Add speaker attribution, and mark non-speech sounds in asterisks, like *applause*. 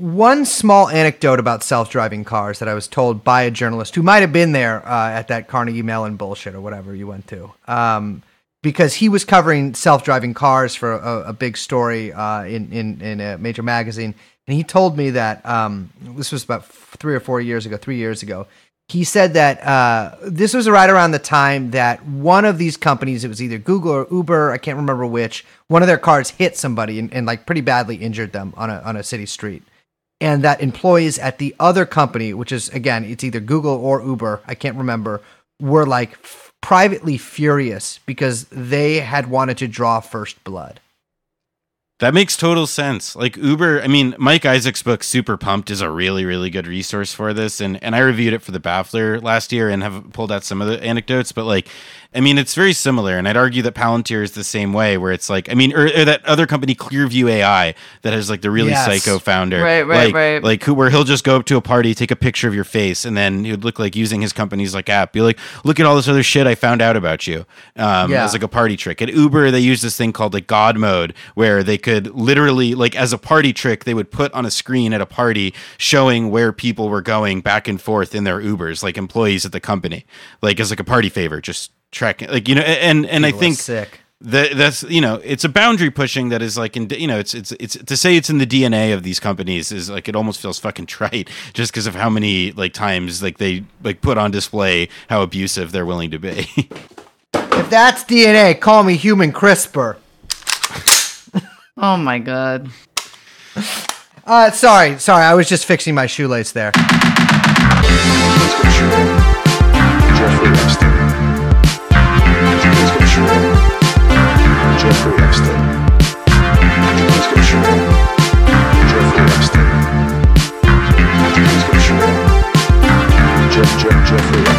Speaker 1: one small anecdote about self-driving cars that I was told by a journalist who might have been there uh, at that Carnegie Mellon bullshit or whatever you went to, um, because he was covering self-driving cars for a, a big story uh, in, in in a major magazine, and he told me that um, this was about three or four years ago, three years ago. He said that uh, this was right around the time that one of these companies, it was either Google or Uber, I can't remember which, one of their cars hit somebody and, and like pretty badly injured them on a on a city street and that employees at the other company, which is again, it's either Google or Uber, I can't remember, were like f- privately furious because they had wanted to draw first blood.
Speaker 2: That makes total sense. Like Uber, I mean, Mike Isaac's book Super Pumped is a really, really good resource for this. And and I reviewed it for the Baffler last year and have pulled out some of the anecdotes, but like I mean, it's very similar, and I'd argue that Palantir is the same way, where it's like, I mean, or, or that other company, Clearview AI, that has like the really
Speaker 1: Yes.
Speaker 2: psycho founder,
Speaker 3: Right, right,
Speaker 2: like,
Speaker 3: right.
Speaker 2: like who, where he'll just go up to a party, take a picture of your face, and then he would look like using his company's like app, be like, look at all this other shit I found out about you, um,
Speaker 1: Yeah.
Speaker 2: as like a party trick. At Uber, they use this thing called like God mode, where they could literally, like, as a party trick, they would put on a screen at a party showing where people were going back and forth in their Ubers, like employees at the company, like as like a party favor, just tracking, like you know, and and I
Speaker 1: People
Speaker 2: think
Speaker 1: sick.
Speaker 2: that that's you know it's a boundary pushing that is like in you know it's it's it's to say it's in the DNA of these companies is like it almost feels fucking trite *laughs* just because of how many like times like they like put on display how abusive they're willing to be. *laughs*
Speaker 1: If that's DNA, call me human CRISPR.
Speaker 3: Oh my god.
Speaker 1: Uh, sorry, sorry. I was just fixing my shoelace there.
Speaker 4: Jeffrey